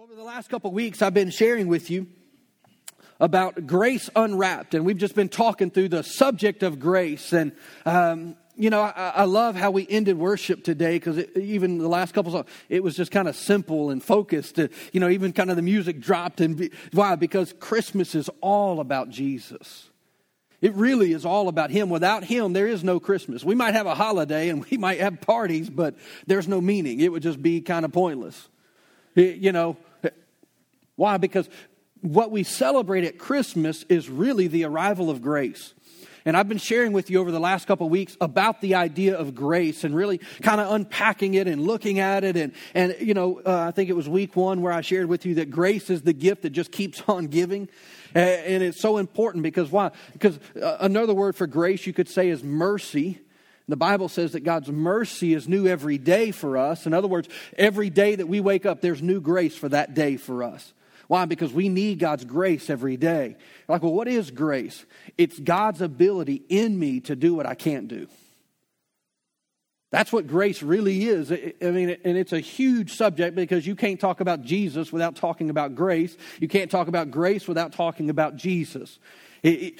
Over the last couple weeks, I've been sharing with you about grace unwrapped, and we've just been talking through the subject of grace. And um, you know, I, I, love how we ended worship today because even the last couple songs, it was just kind of simple and focused. Uh, you know, even kind of the music dropped. And be, why? Because Christmas is all about Jesus. It really is all about Him. Without Him, there is no Christmas. We might have a holiday and we might have parties, but there's no meaning. It would just be kind of pointless. You know, why? Because what we celebrate at Christmas is really the arrival of grace. And I've been sharing with you over the last couple of weeks about the idea of grace and really kind of unpacking it and looking at it. And, and you know, uh, I think it was week one where I shared with you that grace is the gift that just keeps on giving. And it's so important because why? Because uh, another word for grace you could say is mercy. The Bible says that God's mercy is new every day for us. In other words, every day that we wake up, there's new grace for that day for us. Why? Because we need God's grace every day. Like, well, what is grace? It's God's ability in me to do what I can't do. That's what grace really is. I mean, and it's a huge subject because you can't talk about Jesus without talking about grace. You can't talk about grace without talking about Jesus. He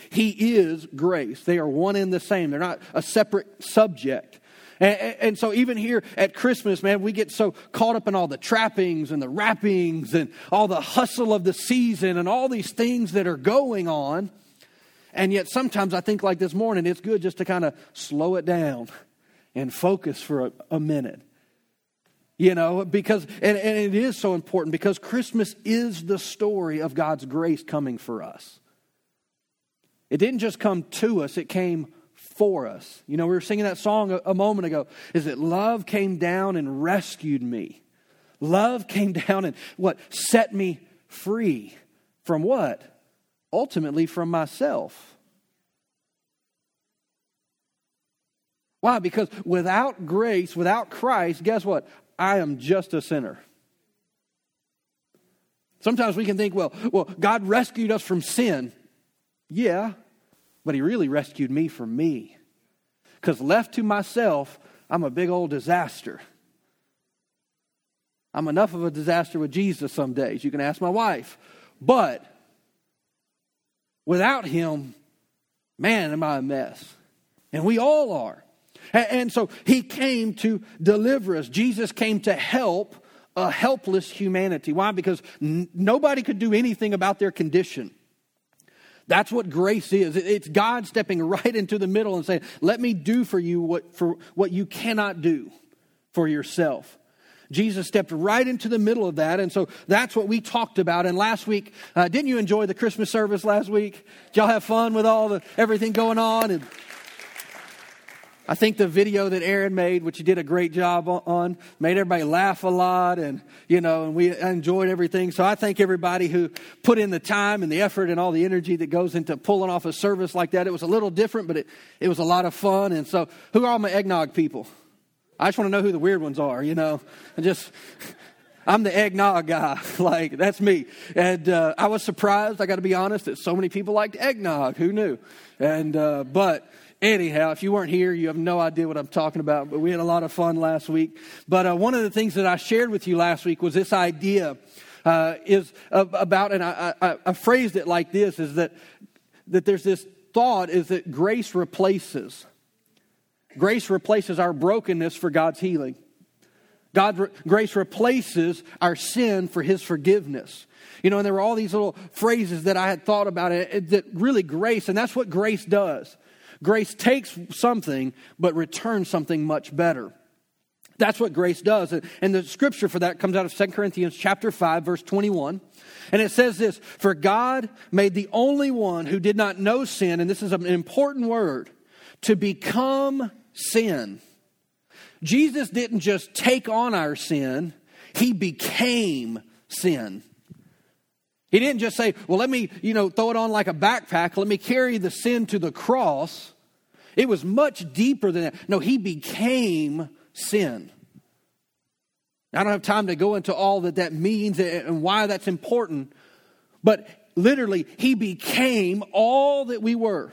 is grace. They are one and the same. They're not a separate subject. And, and, so, even here at Christmas, man, we get so caught up in all the trappings and the wrappings and all the hustle of the season and all these things that are going on. And yet, sometimes I think, like this morning, it's good just to kind of slow it down and focus for a, a minute. You know, because, and, and it is so important because Christmas is the story of God's grace coming for us. It didn't just come to us, it came for us. You know, we were singing that song a, a moment ago. Is that love came down and rescued me? Love came down and what? Set me free. From what? Ultimately, from myself. Why? Because without grace, without Christ, guess what? I am just a sinner. Sometimes we can think, well, well, God rescued us from sin. Yeah, but he really rescued me from me. Because left to myself, I'm a big old disaster. I'm enough of a disaster with Jesus some days. You can ask my wife. But without him, man, am I a mess. And we all are. And so he came to deliver us. Jesus came to help a helpless humanity. Why? Because nobody could do anything about their condition. That's what grace is. It's God stepping right into the middle and saying, Let me do for you what, for what you cannot do for yourself. Jesus stepped right into the middle of that. And so that's what we talked about. And last week, uh, didn't you enjoy the Christmas service last week? Did y'all have fun with all the everything going on? And I think the video that Aaron made, which he did a great job on, made everybody laugh a lot, and you know, and we enjoyed everything. So I thank everybody who put in the time and the effort and all the energy that goes into pulling off a service like that. It was a little different, but it, it was a lot of fun. And so, who are all my eggnog people? I just want to know who the weird ones are. You know, and just. I'm the eggnog guy. like, that's me. And uh, I was surprised, I got to be honest, that so many people liked eggnog. Who knew? And, uh, but Anyhow, if you weren't here, you have no idea what I'm talking about, but we had a lot of fun last week. But uh, one of the things that I shared with you last week was this idea uh, is about, and I, I, I phrased it like this, is that, that there's this thought is that grace replaces. Grace replaces our brokenness for God's healing. God, grace replaces our sin for his forgiveness. You know, and there were all these little phrases that I had thought about it, that really grace, and that's what grace does. Grace takes something, but returns something much better. That's what grace does. And the scripture for that comes out of 2 Corinthians chapter 5 verse 21. And it says this, for God made the only one who did not know sin, and this is an important word, to become sin. Jesus didn't just take on our sin, he became sin. He didn't just say, well, let me, you know, throw it on like a backpack. Let me carry the sin to the cross. It was much deeper than that. No, he became sin. I don't have time to go into all that that means and why that's important, but literally, he became all that we were.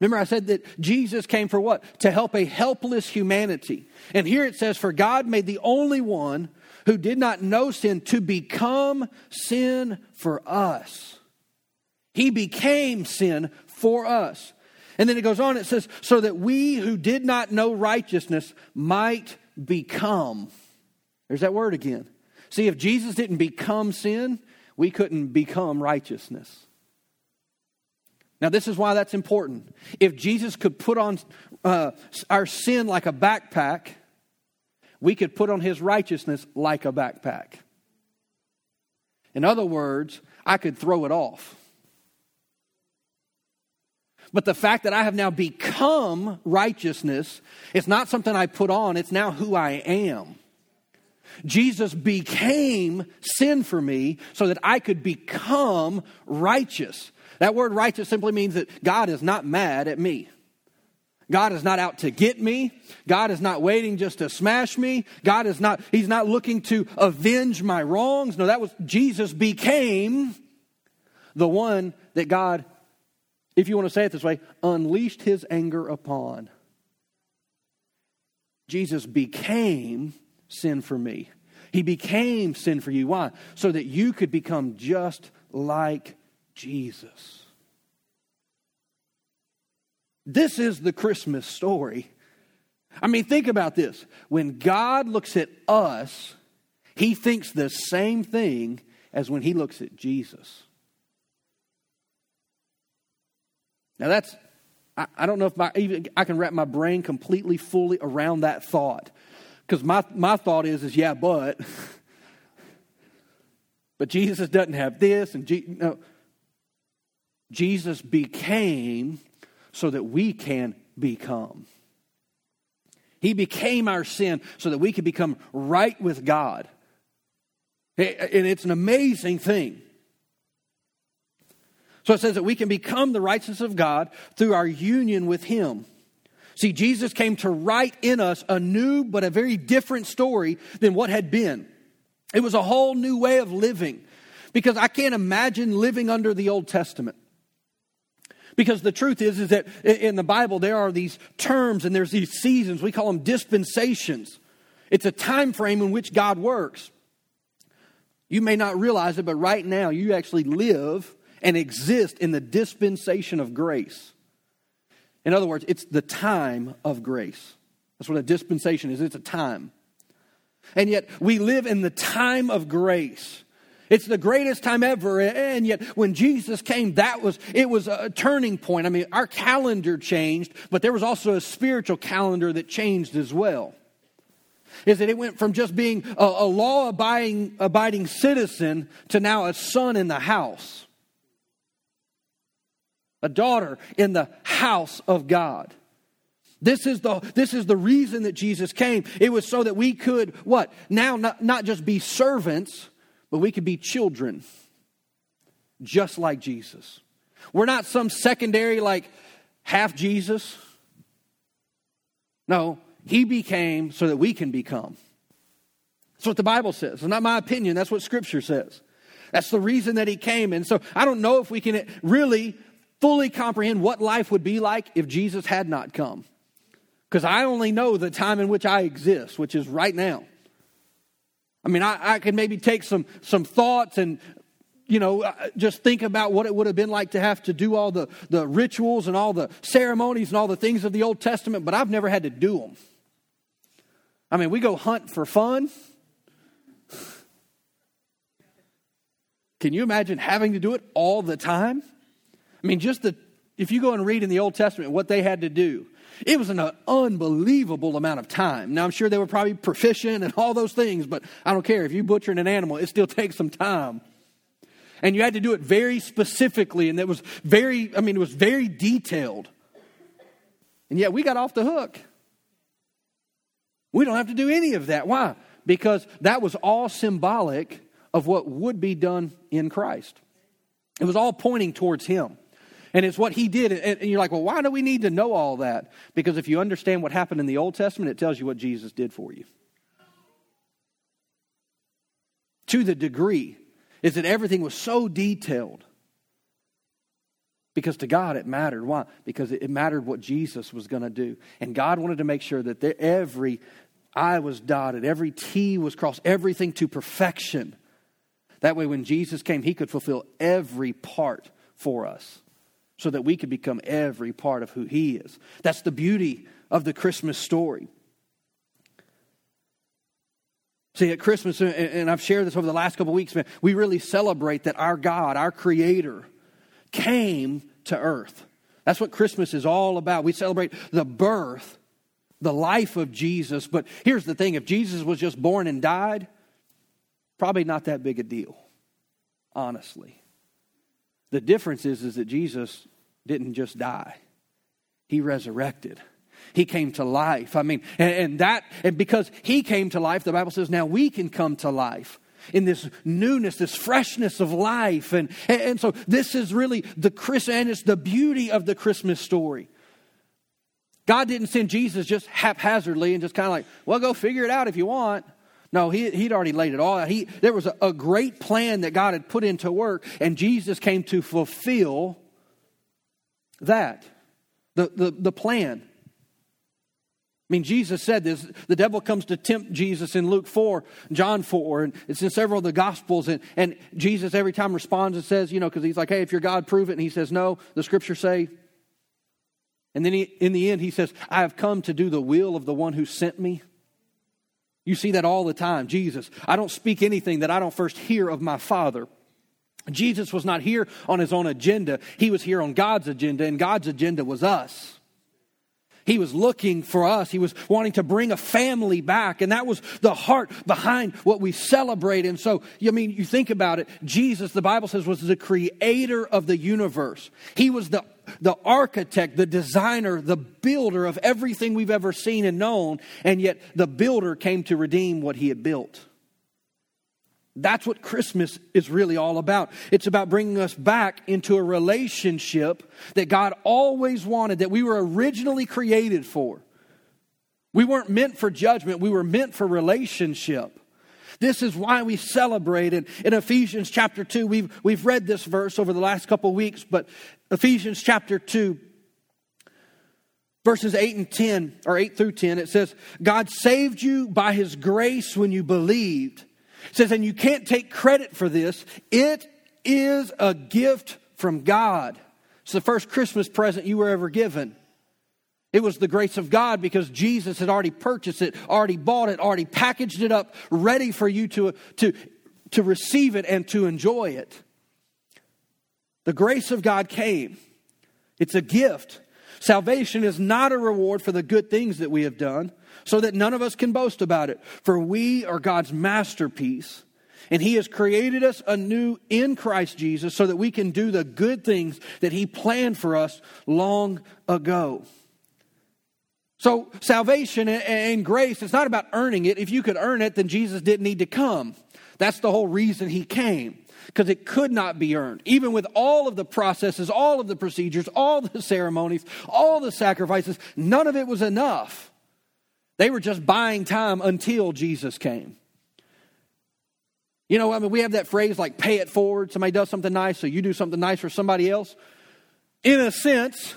Remember, I said that Jesus came for what? To help a helpless humanity. And here it says, For God made the only one who did not know sin to become sin for us. He became sin for us. And then it goes on, it says, so that we who did not know righteousness might become. There's that word again. See, if Jesus didn't become sin, we couldn't become righteousness. Now, this is why that's important. If Jesus could put on uh, our sin like a backpack, we could put on his righteousness like a backpack. In other words, I could throw it off. But the fact that I have now become righteousness, it's not something I put on, it's now who I am. Jesus became sin for me so that I could become righteous. That word righteous simply means that God is not mad at me. God is not out to get me. God is not waiting just to smash me. God is not, He's not looking to avenge my wrongs. No, that was, Jesus became the one that God, if you want to say it this way, unleashed His anger upon. Jesus became sin for me. He became sin for you. Why? So that you could become just like Jesus. This is the Christmas story. I mean, think about this. When God looks at us, he thinks the same thing as when he looks at Jesus. Now, that's, I, I don't know if my, even I can wrap my brain completely, fully around that thought. Because my, my thought is, is yeah, but. but Jesus doesn't have this, and Je- no. Jesus became so that we can become. He became our sin so that we could become right with God. And it's an amazing thing. So it says that we can become the righteousness of God through our union with Him. See, Jesus came to write in us a new but a very different story than what had been. It was a whole new way of living because I can't imagine living under the Old Testament. Because the truth is, is that in the Bible there are these terms and there's these seasons. We call them dispensations. It's a time frame in which God works. You may not realize it, but right now you actually live and exist in the dispensation of grace. In other words, it's the time of grace. That's what a dispensation is. It's a time. And yet we live in the time of grace. It's the greatest time ever. And yet, when Jesus came, that was, it was a turning point. I mean, our calendar changed, but there was also a spiritual calendar that changed as well. Is that it went from just being a, a law abiding, abiding citizen to now a son in the house, a daughter in the house of God. This is the this is the reason that Jesus came. It was so that we could what? Now not, not just be servants, but we could be children just like Jesus. We're not some secondary, like half Jesus. No, he became so that we can become. That's what the Bible says. It's not my opinion, that's what Scripture says. That's the reason that he came. And so I don't know if we can really fully comprehend what life would be like if Jesus had not come. Because I only know the time in which I exist, which is right now. I mean, I, I could maybe take some, some thoughts and, you know, uh, just think about what it would have been like to have to do all the, the rituals and all the ceremonies and all the things of the Old Testament, but I've never had to do them. I mean, we go hunt for fun. Can you imagine having to do it all the time? I mean, just the, if you go and read in the Old Testament what they had to do, it was an unbelievable amount of time. Now, I'm sure they were probably proficient and all those things, but I don't care. If you butcher an animal, it still takes some time. And you had to do it very specifically, and it was very, I mean, it was very detailed. And yet we got off the hook. We don't have to do any of that. Why? Because that was all symbolic of what would be done in Christ. It was all pointing towards Him. And it's what he did. And you're like, well, why do we need to know all that? Because if you understand what happened in the Old Testament, it tells you what Jesus did for you. To the degree is that everything was so detailed. Because to God it mattered. Why? Because it mattered what Jesus was going to do. And God wanted to make sure that every I was dotted, every T was crossed, everything to perfection. That way, when Jesus came, he could fulfill every part for us so that we could become every part of who he is. That's the beauty of the Christmas story. See, at Christmas, and I've shared this over the last couple weeks, man, we really celebrate that our God, our Creator, came to earth. That's what Christmas is all about. We celebrate the birth, the life of Jesus. But here's the thing if Jesus was just born and died, probably not that big a deal, honestly. The difference is, is that Jesus didn't just die, he resurrected. He came to life. I mean, and, and that, and because he came to life, the Bible says now we can come to life in this newness, this freshness of life. And, and so this is really the Chris, and it's the beauty of the Christmas story. God didn't send Jesus just haphazardly and just kind of like, well, go figure it out if you want. No, he, he'd already laid it all out. He, there was a, a great plan that God had put into work, and Jesus came to fulfill that, the, the, the plan. I mean, Jesus said this. The devil comes to tempt Jesus in Luke 4, John 4, and it's in several of the Gospels. And, and Jesus every time responds and says, you know, because he's like, hey, if you're God, prove it. And he says, no, the scriptures say. And then he, in the end, he says, I have come to do the will of the one who sent me. You see that all the time. Jesus, I don't speak anything that I don't first hear of my Father. Jesus was not here on his own agenda, he was here on God's agenda, and God's agenda was us. He was looking for us. He was wanting to bring a family back. And that was the heart behind what we celebrate. And so, I mean, you think about it. Jesus, the Bible says, was the creator of the universe. He was the, the architect, the designer, the builder of everything we've ever seen and known. And yet the builder came to redeem what he had built. That's what Christmas is really all about. It's about bringing us back into a relationship that God always wanted, that we were originally created for. We weren't meant for judgment, we were meant for relationship. This is why we celebrate. And in Ephesians chapter 2, we've, we've read this verse over the last couple weeks, but Ephesians chapter 2, verses 8 and 10, or 8 through 10, it says, God saved you by his grace when you believed. It says, and you can't take credit for this. It is a gift from God. It's the first Christmas present you were ever given. It was the grace of God because Jesus had already purchased it, already bought it, already packaged it up, ready for you to, to, to receive it and to enjoy it. The grace of God came. It's a gift. Salvation is not a reward for the good things that we have done, so that none of us can boast about it. For we are God's masterpiece, and He has created us anew in Christ Jesus so that we can do the good things that He planned for us long ago. So, salvation and grace, it's not about earning it. If you could earn it, then Jesus didn't need to come. That's the whole reason He came because it could not be earned. Even with all of the processes, all of the procedures, all the ceremonies, all the sacrifices, none of it was enough. They were just buying time until Jesus came. You know, I mean, we have that phrase like pay it forward. Somebody does something nice, so you do something nice for somebody else. In a sense,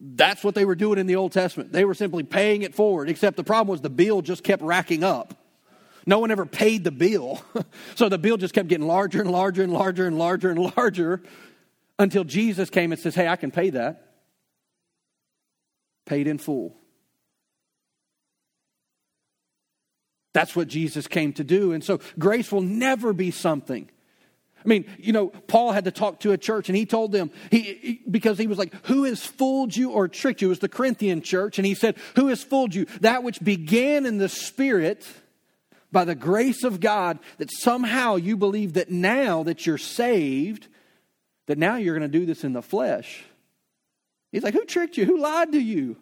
that's what they were doing in the Old Testament. They were simply paying it forward, except the problem was the bill just kept racking up. No one ever paid the bill. so the bill just kept getting larger and larger and larger and larger and larger until Jesus came and says, Hey, I can pay that. Paid in full. That's what Jesus came to do. And so grace will never be something. I mean, you know, Paul had to talk to a church and he told them, he, he, because he was like, Who has fooled you or tricked you? It was the Corinthian church. And he said, Who has fooled you? That which began in the spirit by the grace of God, that somehow you believe that now that you're saved, that now you're going to do this in the flesh. He's like, Who tricked you? Who lied to you?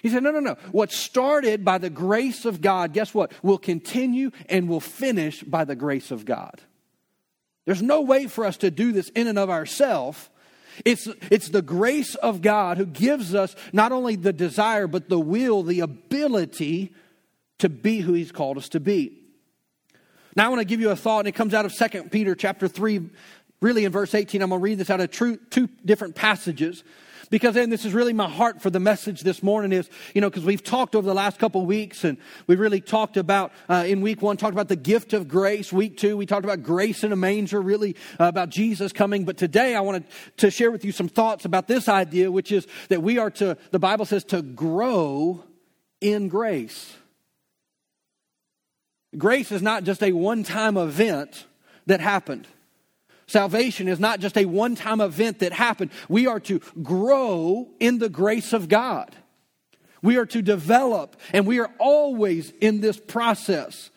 He said, No, no, no. What started by the grace of God, guess what? Will continue and will finish by the grace of God. There's no way for us to do this in and of ourselves. It's, it's the grace of God who gives us not only the desire, but the will, the ability to be who He's called us to be. Now I want to give you a thought, and it comes out of 2 Peter chapter 3, really in verse 18. I'm going to read this out of two different passages. Because and this is really my heart for the message this morning is you know because we've talked over the last couple weeks and we really talked about uh, in week one talked about the gift of grace. Week two we talked about grace in a manger really uh, about jesus coming. But today i wanted to share with you some thoughts about this idea which is that we are to the bible says to grow in grace. Grace is not just a one-time event that happened Salvation is not just a one time event that happened. We are to grow in the grace of God. We are to develop, and we are always in this process.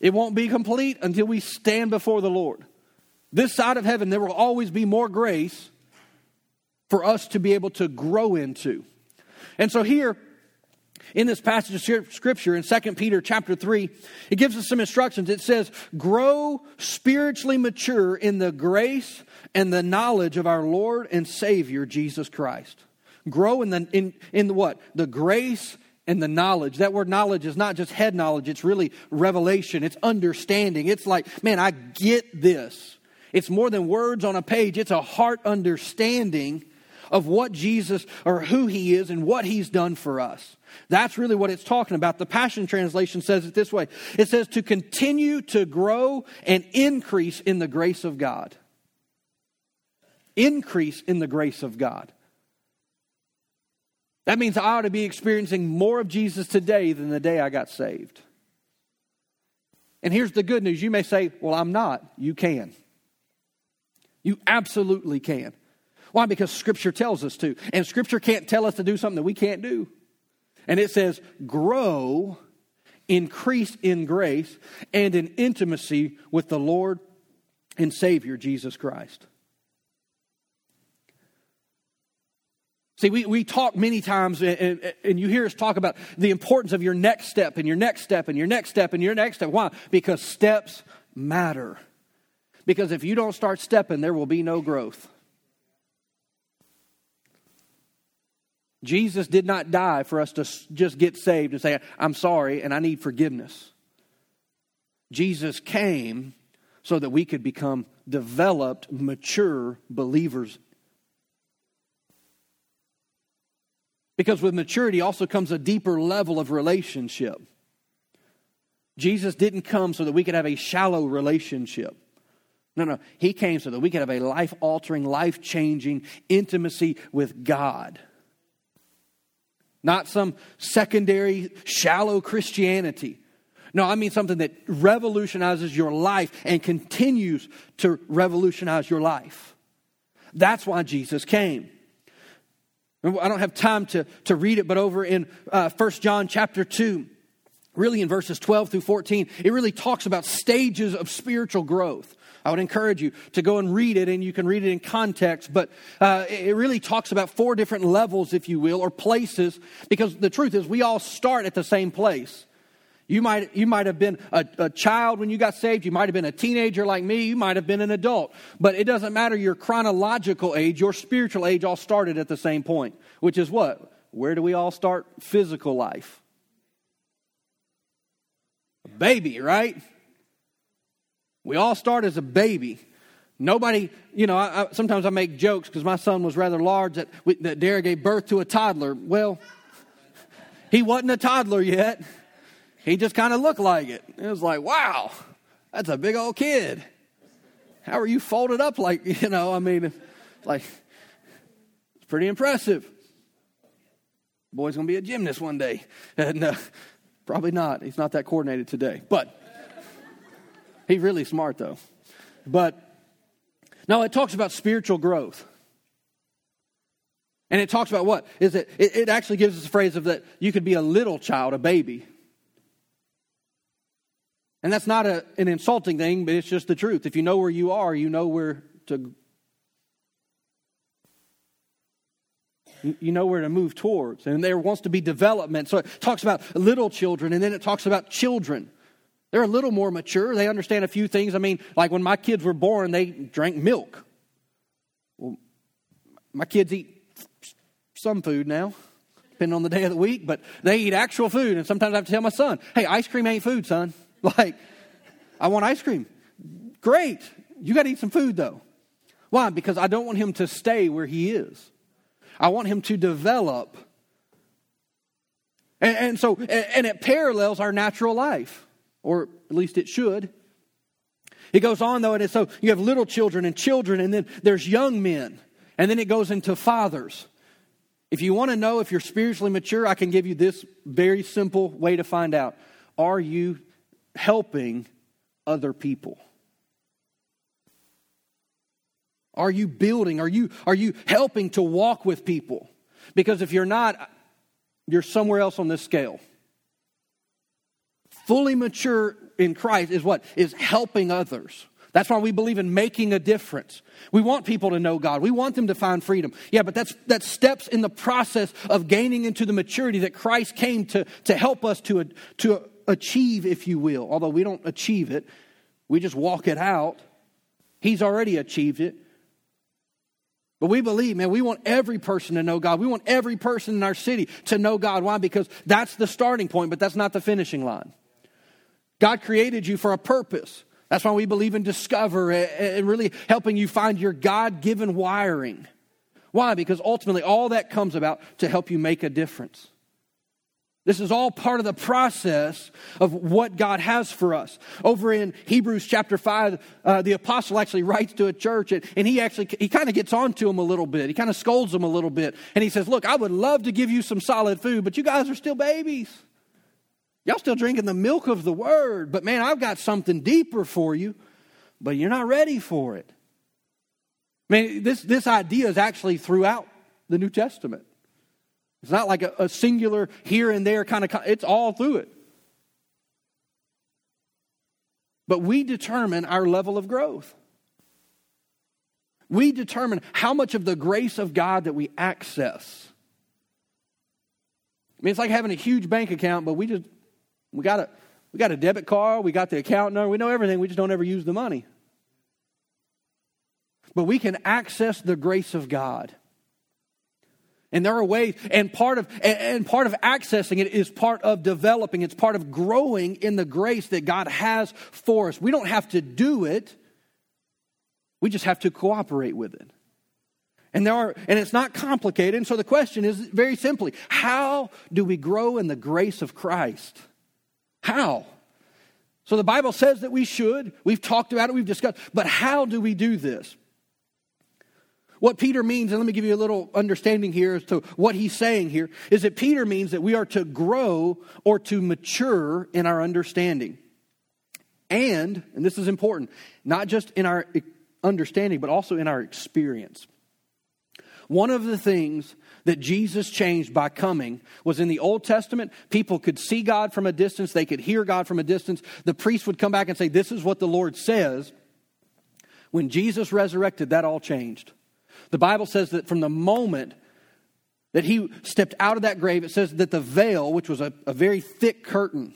It won't be complete until we stand before the Lord. This side of heaven, there will always be more grace for us to be able to grow into. And so here, in this passage of scripture in 2 Peter chapter 3, it gives us some instructions. It says, Grow spiritually mature in the grace and the knowledge of our Lord and Savior, Jesus Christ. Grow in the, in, in the what? The grace and the knowledge. That word knowledge is not just head knowledge, it's really revelation, it's understanding. It's like, man, I get this. It's more than words on a page, it's a heart understanding of what Jesus or who he is and what he's done for us. That's really what it's talking about. The Passion Translation says it this way it says to continue to grow and increase in the grace of God. Increase in the grace of God. That means I ought to be experiencing more of Jesus today than the day I got saved. And here's the good news you may say, Well, I'm not. You can. You absolutely can. Why? Because Scripture tells us to. And Scripture can't tell us to do something that we can't do. And it says, grow, increase in grace, and in intimacy with the Lord and Savior, Jesus Christ. See, we, we talk many times, and, and, you hear us talk about the importance of your next step, and your next step, and your next step, and your next step. Why? Because steps matter. Because if you don't start stepping, there will be no growth. Jesus did not die for us to just get saved and say, I'm sorry and I need forgiveness. Jesus came so that we could become developed, mature believers. Because with maturity also comes a deeper level of relationship. Jesus didn't come so that we could have a shallow relationship. No, no. He came so that we could have a life altering, life changing intimacy with God not some secondary, shallow Christianity. No, I mean something that revolutionizes your life and continues to revolutionize your life. That's why Jesus came. I don't have time to, to read it, but over in uh, 1 John chapter 2, really in verses 12 through 14, it really talks about stages of spiritual growth. I would encourage you to go and read it, and you can read it in context. But uh, it really talks about four different levels, if you will, or places, because the truth is, we all start at the same place. You might, you might have been a, a, child when you got saved. You might have been a teenager like me. You might have been an adult. But it doesn't matter your chronological age, your spiritual age all started at the same point, which is what? Where do we all start physical life? A baby, right? We all start as a baby. Nobody, you know, I, I, sometimes I make jokes because my son was rather large that, we, that gave birth to a toddler. Well, he wasn't a toddler yet. He just kind of looked like it. It was like, wow, that's a big old kid. How are you folded up like, you know, I mean, like, it's pretty impressive. Boy's going to be a gymnast one day. And uh, probably not. He's not that coordinated today. But He's really smart, though. But no, it talks about spiritual growth. And it talks about what? Is it, it, it actually gives us a phrase of that you could be a little child, a baby. And that's not a, an insulting thing, but it's just the truth. If you know where you are, you know where to you know where to move towards. And there wants to be development. So it talks about little children, and then it talks about children. They're a little more mature. They understand a few things. I mean, like when my kids were born, they drank milk. Well, my kids eat some food now, depending on the day of the week, but they eat actual food. And sometimes I have to tell my son, hey, ice cream ain't food, son. Like, I want ice cream. Great. You got to eat some food, though. Why? Because I don't want him to stay where he is. I want him to develop. And, and so, and it parallels our natural life, or at least it should. It goes on though, and it's so you have little children and children, and then there's young men, and then it goes into fathers. If you want to know if you're spiritually mature, I can give you this very simple way to find out. Are you helping other people? Are you building? Are you, are you helping to walk with people? Because if you're not, you're somewhere else on this scale. Fully mature in Christ is what? Is helping others. That's why we believe in making a difference. We want people to know God. We want them to find freedom. Yeah, but that's, that steps in the process of gaining into the maturity that Christ came to, to help us to, to achieve, if you will. Although we don't achieve it, we just walk it out. He's already achieved it. But we believe, man, we want every person to know God. We want every person in our city to know God. Why? Because that's the starting point, but that's not the finishing line. God created you for a purpose. That's why we believe in discover and really helping you find your God given wiring. Why? Because ultimately, all that comes about to help you make a difference. This is all part of the process of what God has for us. Over in Hebrews chapter 5, uh, the apostle actually writes to a church and, and he actually, he kind of gets on to them a little bit. He kind of scolds them a little bit. And he says, Look, I would love to give you some solid food, but you guys are still babies. Y'all still drinking the milk of the word, but man, I've got something deeper for you, but you're not ready for it. I mean, this, this idea is actually throughout the New Testament. It's not like a, a singular here and there kind of, it's all through it. But we determine our level of growth. We determine how much of the grace of God that we access. I mean, it's like having a huge bank account, but we just we got a we got a debit card, we got the account number, we know everything, we just don't ever use the money. But we can access the grace of God. And there are ways, and part of and part of accessing it is part of developing. It's part of growing in the grace that God has for us. We don't have to do it. We just have to cooperate with it. And there are, and it's not complicated. And so the question is very simply, how do we grow in the grace of Christ? How? So the Bible says that we should. We've talked about it, we've discussed, but how do we do this? What Peter means, and let me give you a little understanding here as to what he's saying here, is that Peter means that we are to grow or to mature in our understanding. And, and this is important, not just in our understanding, but also in our experience. One of the things that Jesus changed by coming was in the Old Testament, people could see God from a distance, they could hear God from a distance. The priest would come back and say, This is what the Lord says. When Jesus resurrected, that all changed. The Bible says that from the moment that he stepped out of that grave, it says that the veil, which was a, a very thick curtain,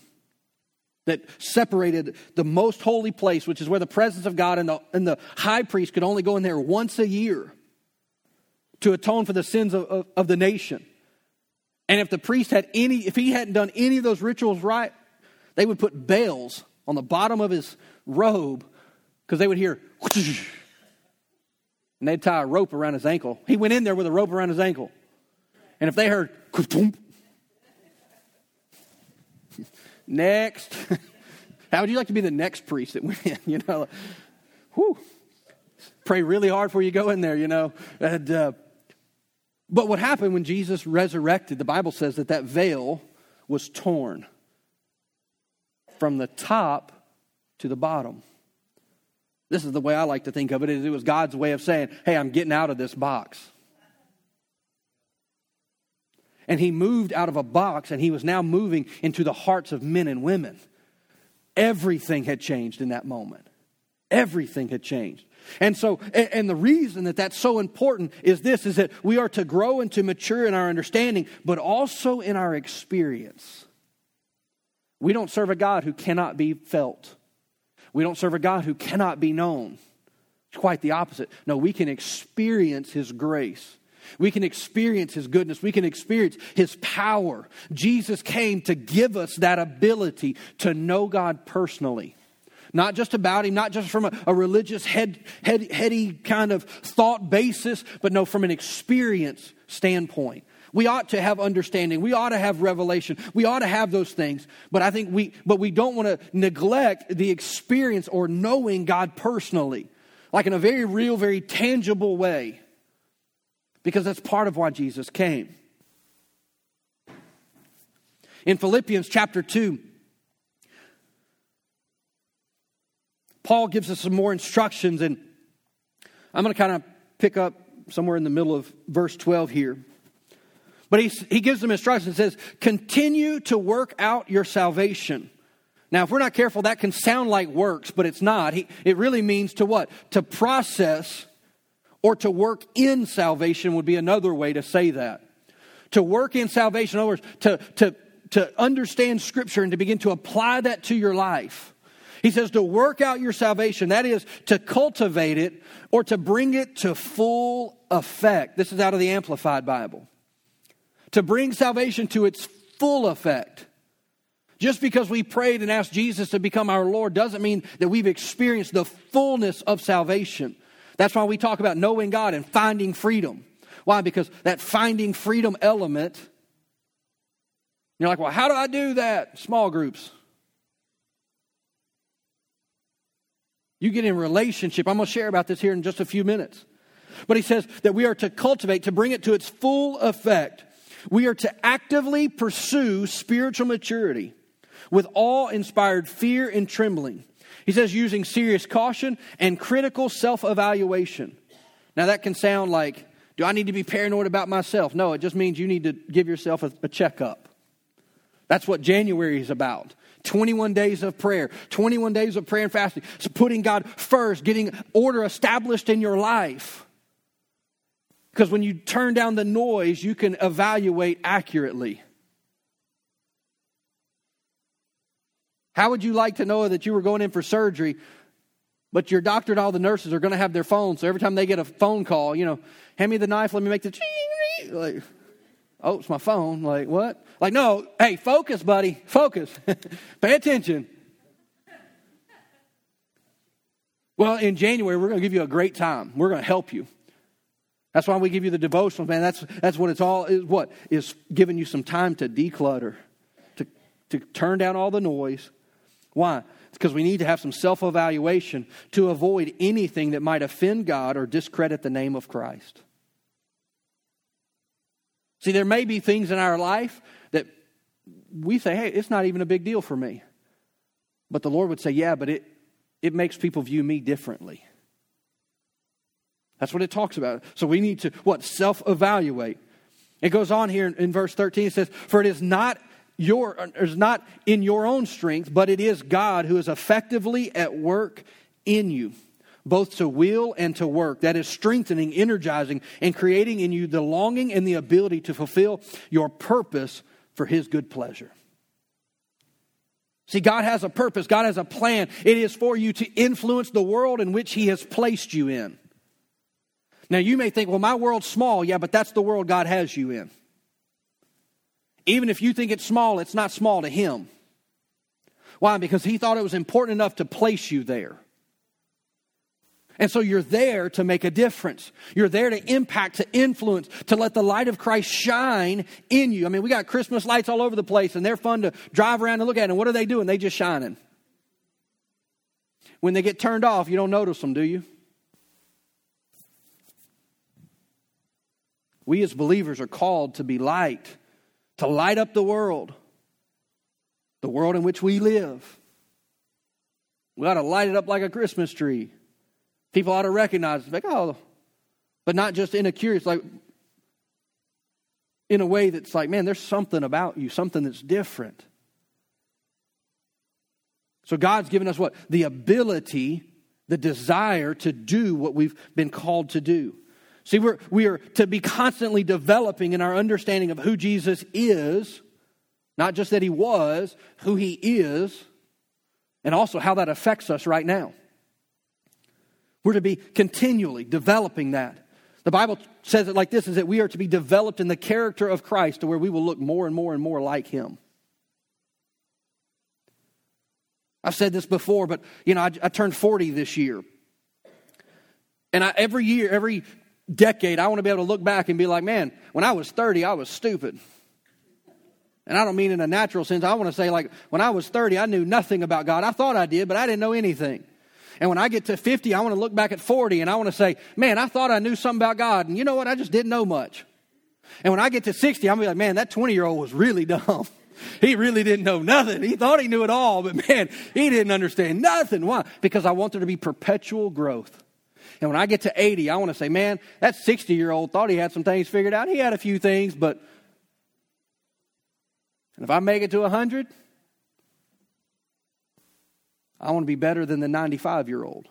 that separated the most holy place, which is where the presence of God and the, and the high priest could only go in there once a year to atone for the sins of, of, of the nation. And if the priest had any, if he hadn't done any of those rituals right, they would put bells on the bottom of his robe because they would hear, and they'd tie a rope around his ankle. He went in there with a rope around his ankle. And if they heard, next, how would you like to be the next priest that went in? You know, whew. Pray really hard before you go in there, you know. And, uh, but what happened when Jesus resurrected, the Bible says that that veil was torn from the top to the bottom. This is the way I like to think of it. It was God's way of saying, "Hey, I'm getting out of this box." And he moved out of a box and he was now moving into the hearts of men and women. Everything had changed in that moment. Everything had changed. And so, and the reason that that's so important is this is that we are to grow and to mature in our understanding, but also in our experience. We don't serve a God who cannot be felt. We don't serve a God who cannot be known. It's quite the opposite. No, we can experience His grace. We can experience His goodness. We can experience His power. Jesus came to give us that ability to know God personally Not just about him, not just from a, a religious, head, head, heady kind of thought basis, but no, from an experience standpoint. We ought to have understanding. We ought to have revelation. We ought to have those things. But I think we, but we don't want to neglect the experience or knowing God personally, like in a very real, very tangible way, because that's part of why Jesus came. In Philippians chapter 2, Paul gives us some more instructions, and I'm going to kind of pick up somewhere in the middle of verse 12 here. But he, he gives them instructions and says, Continue to work out your salvation. Now, if we're not careful, that can sound like works, but it's not. He, it really means to what? To process or to work in salvation would be another way to say that. To work in salvation, in other words, to, to, to understand Scripture and to begin to apply that to your life. He says to work out your salvation, that is to cultivate it or to bring it to full effect. This is out of the Amplified Bible. To bring salvation to its full effect. Just because we prayed and asked Jesus to become our Lord doesn't mean that we've experienced the fullness of salvation. That's why we talk about knowing God and finding freedom. Why? Because that finding freedom element, you're like, well, how do I do that? Small groups. You get in relationship. I'm going to share about this here in just a few minutes. But he says that we are to cultivate, to bring it to its full effect. We are to actively pursue spiritual maturity with all inspired fear and trembling. He says using serious caution and critical self evaluation. Now, that can sound like, do I need to be paranoid about myself? No, it just means you need to give yourself a, a checkup. That's what January is about. 21 days of prayer, 21 days of prayer and fasting. So putting God first, getting order established in your life. Because when you turn down the noise, you can evaluate accurately. How would you like to know that you were going in for surgery, but your doctor and all the nurses are going to have their phones, so every time they get a phone call, you know, hand me the knife, let me make the like, oh, it's my phone. Like, what? Like, no, hey, focus, buddy, focus. Pay attention. Well, in January, we're going to give you a great time. We're going to help you. That's why we give you the devotional, man. That's, that's what it's all is what? Is giving you some time to declutter, to, to turn down all the noise. Why? Because we need to have some self evaluation to avoid anything that might offend God or discredit the name of Christ. See, there may be things in our life we say, hey, it's not even a big deal for me. But the Lord would say, yeah, but it, it makes people view me differently. That's what it talks about. So we need to, what, self evaluate. It goes on here in, in, verse 13. It says, For it is not your is not in your own strength, but it is God who is effectively at work in you both to will and to work. That is strengthening, energizing, and creating in you the longing and the ability to fulfill your purpose for His good pleasure. See, God has a purpose, God has a plan. It is for you to influence the world in which He has placed you in. Now, you may think, well, my world's small. Yeah, but that's the world God has you in. Even if you think it's small, it's not small to Him. Why? Because He thought it was important enough to place you there. And so you're there to make a difference. You're there to impact, to influence, to let the light of Christ shine in you. I mean, we got Christmas lights all over the place and they're fun to drive around and look at. And what are they doing? They just shining. When they get turned off, you don't notice them, do you? We as believers are called to be light, to light up the world, the world in which we live. We ought to light it up like a Christmas tree. People ought to recognize, like, oh, but not just in a curious, like, in a way that's like, man, there's something about you, something that's different. So God's given us what? The ability, the desire to do what we've been called to do. See, we're, we are to be constantly developing in our understanding of who Jesus is, not just that he was, who he is, and also how that affects us right now. We're to be continually developing that. The Bible says it like this is that we are to be developed in the character of Christ to where we will look more and more and more like him. I've said this before, but you know, I, I turned 40 this year. And I, every year, every decade, I want to be able to look back and be like, man, when I was 30, I was stupid. And I don't mean in a natural sense. I want to say, like, when I was 30, I knew nothing about God. I thought I did, but I didn't know anything. And when I get to 50, I want to look back at 40 and I want to say, man, I thought I knew something about God. And you know what? I just didn't know much. And when I get to 60, I'm going to be like, man, that 20 year old was really dumb. He really didn't know nothing. He thought he knew it all, but man, he didn't understand nothing. Why? Because I want there to be perpetual growth. And when I get to 80, I want to say, man, that 60 year old thought he had some things figured out. He had a few things, but and if I make it to 100, I want to be better than the 95 year old.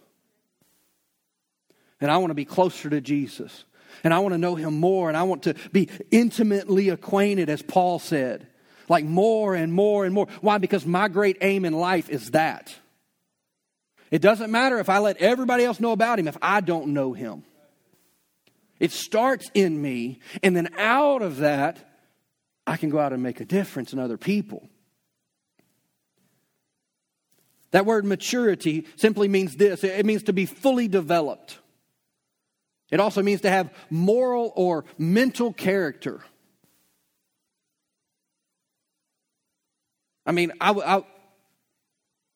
And I want to be closer to Jesus. And I want to know him more. And I want to be intimately acquainted, as Paul said. Like more and more and more. Why? Because my great aim in life is that. It doesn't matter if I let everybody else know about him if I don't know him. It starts in me, and then out of that, I can go out and make a difference in other people. That word maturity simply means this it means to be fully developed. It also means to have moral or mental character. I mean, I, I,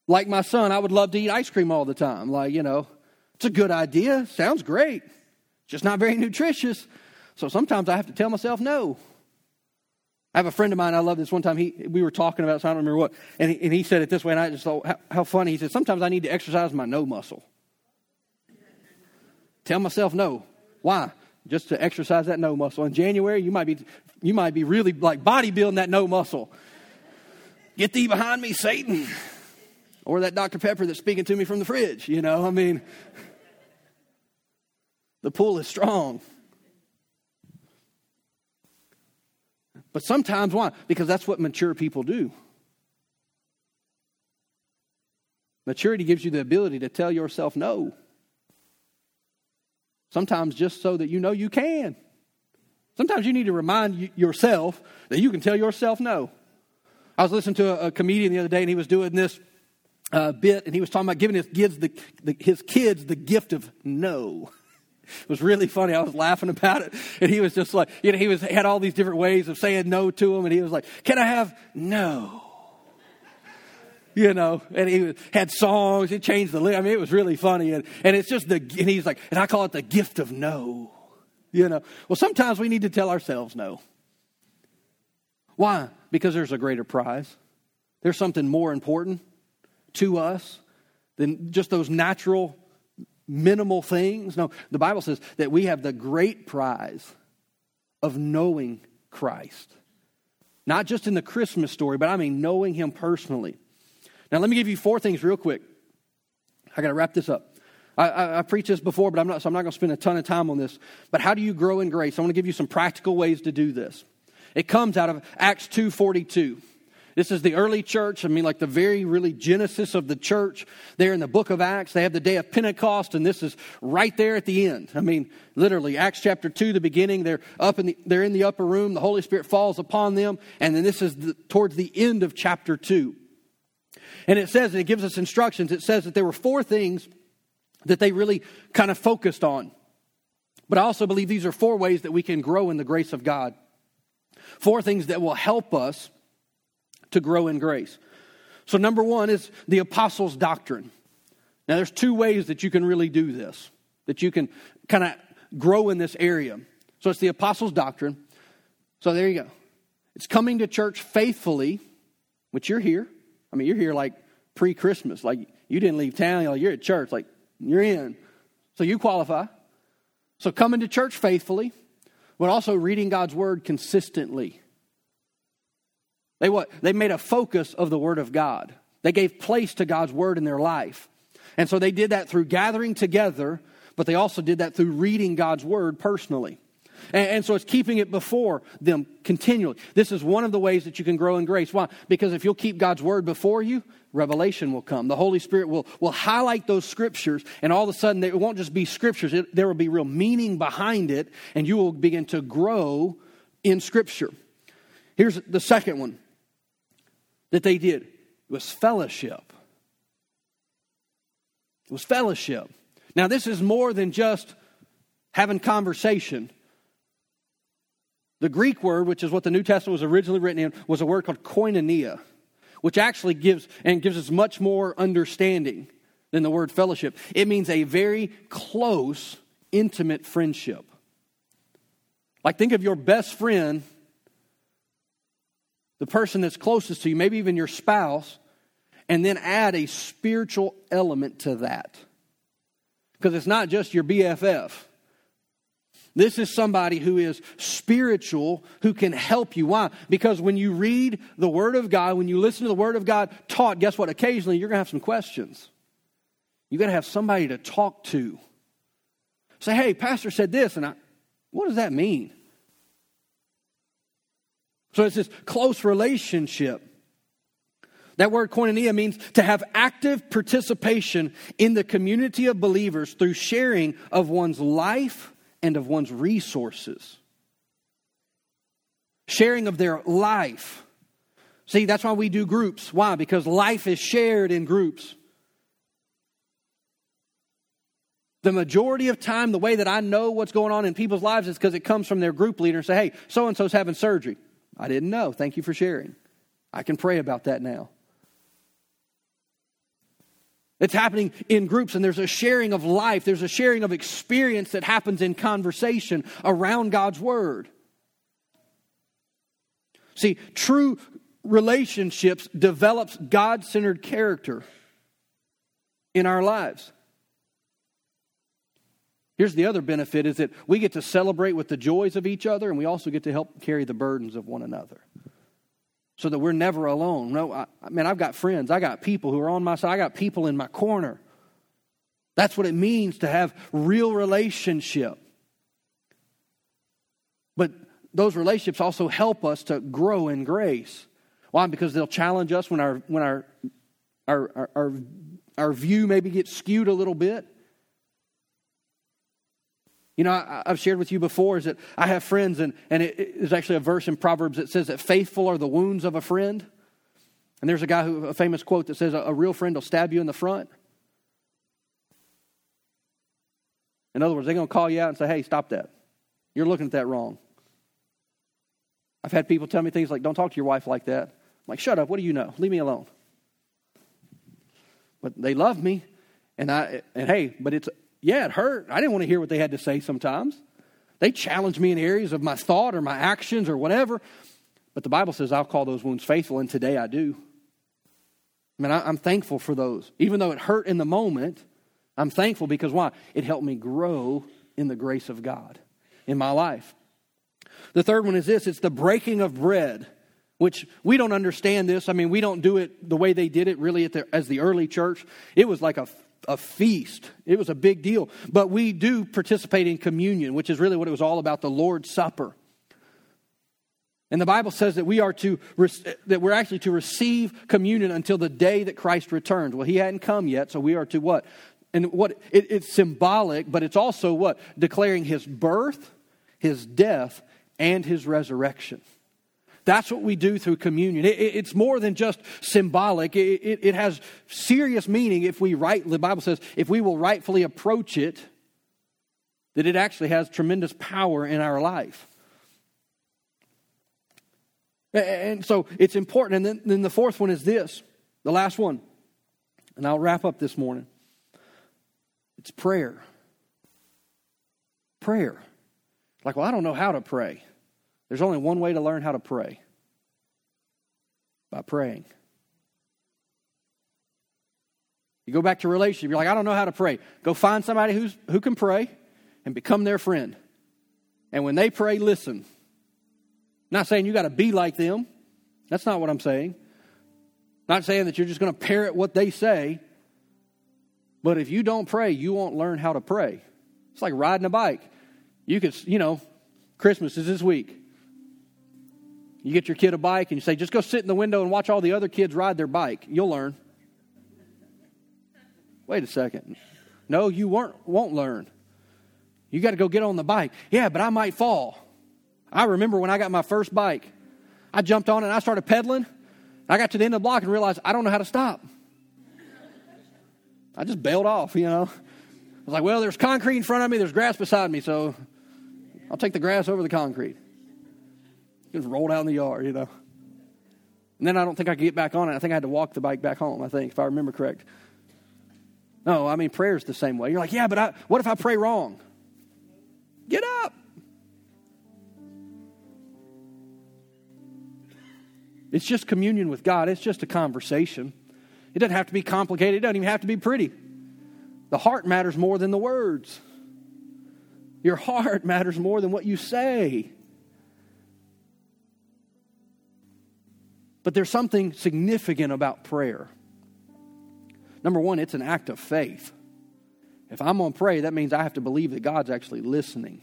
like my son, I would love to eat ice cream all the time. Like, you know, it's a good idea, sounds great, just not very nutritious. So sometimes I have to tell myself no. I have a friend of mine, I love this one time, he, we were talking about, so I don't remember what, and he, and he said it this way, and I just thought, how, how funny. He said, Sometimes I need to exercise my no muscle. Tell myself no. Why? Just to exercise that no muscle. In January, you might be, you might be really like bodybuilding that no muscle. Get thee behind me, Satan. Or that Dr. Pepper that's speaking to me from the fridge, you know? I mean, the pull is strong. But sometimes why? Because that's what mature people do. Maturity gives you the ability to tell yourself no. Sometimes just so that you know you can. Sometimes you need to remind yourself that you can tell yourself no. I was listening to a, a comedian the other day, and he was doing this uh, bit, and he was talking about giving his kids the, the, his kids the gift of no. It was really funny. I was laughing about it. And he was just like, you know, he was had all these different ways of saying no to him. And he was like, Can I have no? You know, and he had songs. He changed the I mean, it was really funny. And, and it's just the, and he's like, and I call it the gift of no. You know, well, sometimes we need to tell ourselves no. Why? Because there's a greater prize. There's something more important to us than just those natural minimal things. No, the Bible says that we have the great prize of knowing Christ. Not just in the Christmas story, but I mean knowing Him personally. Now, let me give you four things real quick. I got to wrap this up. I, I, I, preached this before, but I'm not, so I'm not going to spend a ton of time on this. But how do you grow in grace? I want to give you some practical ways to do this. It comes out of Acts 2.42. This is the early church. I mean, like the very, really genesis of the church there in the book of Acts. They have the day of Pentecost, and this is right there at the end. I mean, literally, Acts chapter 2, the beginning, they're up in the, they're in the upper room. The Holy Spirit falls upon them, and then this is the, towards the end of chapter 2. And it says, and it gives us instructions, it says that there were four things that they really kind of focused on. But I also believe these are four ways that we can grow in the grace of God. Four things that will help us to grow in grace. So, number one is the apostles' doctrine. Now, there's two ways that you can really do this, that you can kind of grow in this area. So, it's the apostles' doctrine. So, there you go. It's coming to church faithfully, which you're here. I mean, you're here like pre Christmas. Like, you didn't leave town. You're, like, you're at church. Like, you're in. So, you qualify. So, coming to church faithfully, but also reading God's word consistently. They what? They made a focus of the Word of God. They gave place to God's Word in their life. And so they did that through gathering together, but they also did that through reading God's Word personally. And, and, so it's keeping it before them continually. This is one of the ways that you can grow in grace. Why? Because if you'll keep God's Word before you, revelation will come. The Holy Spirit will, will highlight those scriptures, and all of a sudden it won't just be scriptures, it, there will be real meaning behind it, and you will begin to grow in Scripture. Here's the second one that they did it was fellowship. It was fellowship. Now, this is more than just having conversation. The Greek word, which is what the New Testament was originally written in, was a word called koinonia, which actually gives and gives us much more understanding than the word fellowship. It means a very close, intimate friendship. Like think of your best friend, the person that's closest to you, maybe even your spouse, and then add a spiritual element to that. Because it's not just your BFF. This is somebody who is spiritual, who can help you. Why? Because when you read the Word of God, when you listen to the Word of God taught, guess what? Occasionally you're going to have some questions. You've got to have somebody to talk to. Say, hey, Pastor said this, and I, what does that mean? So it's this close relationship. That word koinonia means to have active participation in the community of believers through sharing of one's life and of one's resources. Sharing of their life. See, that's why we do groups. Why? Because life is shared in groups. The majority of time, the way that I know what's going on in people's lives is because it comes from their group leader and say, hey, so and so's having surgery. I didn't know. Thank you for sharing. I can pray about that now. It's happening in groups, and there's a sharing of life, there's a sharing of experience that happens in conversation around God's Word. See, true relationships develops God-centered character in our lives. Here's the other benefit is that we get to celebrate with the joys of each other and we also get to help carry the burdens of one another so that we're never alone. No, I, mean, I've got friends, I got people who are on my side, I got people in my corner. That's what it means to have real relationship. But those relationships also help us to grow in grace. Why? Because they'll challenge us when our when our our our, our, our view maybe gets skewed a little bit. You know, I, have shared with you before is that I have friends, and, and it, it, there's actually a verse in Proverbs that says that faithful are the wounds of a friend. And there's a guy who, a famous quote that says, a, a real friend will stab you in the front. In other words, they're going to call you out and say, hey, stop that. You're looking at that wrong. I've had people tell me things like, don't talk to your wife like that. I'm like, shut up. What do you know? Leave me alone. But they love me. And I, and hey, but it's, yeah, it hurt. I didn't want to hear what they had to say sometimes. They challenged me in areas of my thought or my actions or whatever. But the Bible says I'll call those wounds faithful, and today I do. I mean, I, am thankful for those. Even though it hurt in the moment, I'm thankful because why? It helped me grow in the grace of God in my life. The third one is this it's the breaking of bread, which we don't understand this. I mean, we don't do it the way they did it really the, as the early church. It was like a a feast. It was a big deal. But we do participate in communion, which is really what it was all about the Lord's Supper. And the Bible says that we are to that we're actually to receive communion until the day that Christ returns. Well, he hadn't come yet, so we are to what? And what it, it's symbolic, but it's also what? Declaring his birth, his death, and his resurrection. That's what we do through communion. It, it, it's more than just symbolic, it, it has serious meaning if we right, the Bible says, if we will rightfully approach it, that it actually has tremendous power in our life. And so it's important. And then, then the fourth one is this the last one. And I'll wrap up this morning. It's prayer. Prayer. Like, well, I don't know how to pray. There's only one way to learn how to pray by praying. You go back to relationship, you're like, I don't know how to pray. Go find somebody who's, who can pray and become their friend. And when they pray, listen. not saying you got to be like them. That's not what I'm saying. Not saying that you're just going to parrot what they say. But if you don't pray, you won't learn how to pray. It's like riding a bike. You could, you know, Christmas is this week. You get your kid a bike and you say, just go sit in the window and watch all the other kids ride their bike. You'll learn. Wait a second. No, you won't, won't learn. You got to go get on the bike. Yeah, but I might fall. I remember when I got my first bike, I jumped on it and I started pedaling. I got to the end of the block and realized I don't know how to stop. I just bailed off, you know. I was like, well, there's concrete in front of me, there's grass beside me, so I'll take the grass over the concrete. Just rolled out in the yard, you know. And then I don't think I could get back on it. I think I had to walk the bike back home, I think, if I remember correct. No, I mean, prayer's the same way. You're like, yeah, but I, what if I pray wrong? Get up. It's just communion with God, it's just a conversation. It doesn't have to be complicated, it doesn't even have to be pretty. The heart matters more than the words. Your heart matters more than what you say. But there's something significant about prayer. Number one, it's an act of faith. If I'm going to pray, that means I have to believe that God's actually listening.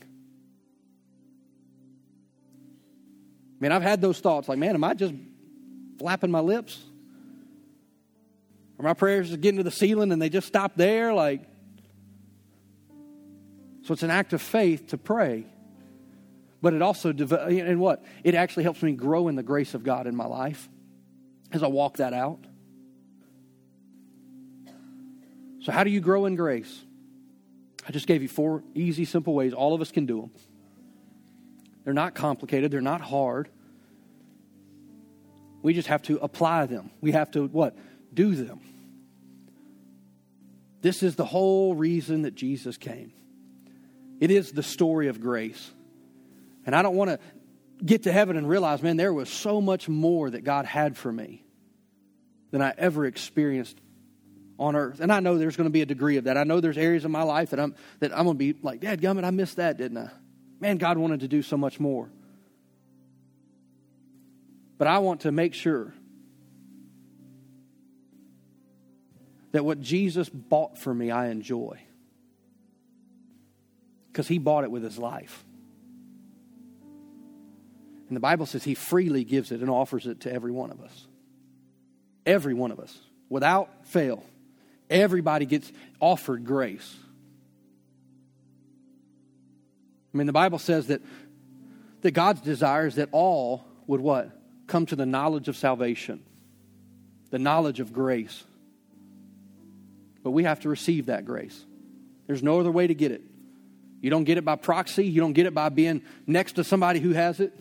I mean, I've had those thoughts like, man, am I just flapping my lips? Or my prayers just getting to the ceiling and they just stop there? Like, so it's an act of faith to pray. But it also, and what? It actually helps me grow in the grace of God in my life as I walk that out. So, how do you grow in grace? I just gave you four easy, simple ways. All of us can do them. They're not complicated, they're not hard. We just have to apply them. We have to what? Do them. This is the whole reason that Jesus came. It is the story of grace. And I don't want to get to heaven and realize, man, there was so much more that God had for me than I ever experienced on earth. And I know there's going to be a degree of that. I know there's areas of my life that I'm that I'm going to be like, Dad, gummit, I missed that, didn't I? Man, God wanted to do so much more. But I want to make sure that what Jesus bought for me, I enjoy. Because he bought it with his life. And the Bible says he freely gives it and offers it to every one of us. Every one of us, without fail. Everybody gets offered grace. I mean, the Bible says that, that God's desire is that all would what? Come to the knowledge of salvation, the knowledge of grace. But we have to receive that grace. There's no other way to get it. You don't get it by proxy, you don't get it by being next to somebody who has it.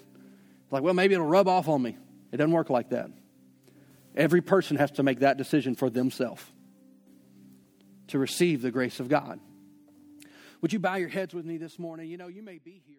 Like, well, maybe it'll rub off on me. It doesn't work like that. Every person has to make that decision for themselves to receive the grace of God. Would you bow your heads with me this morning? You know, you may be here.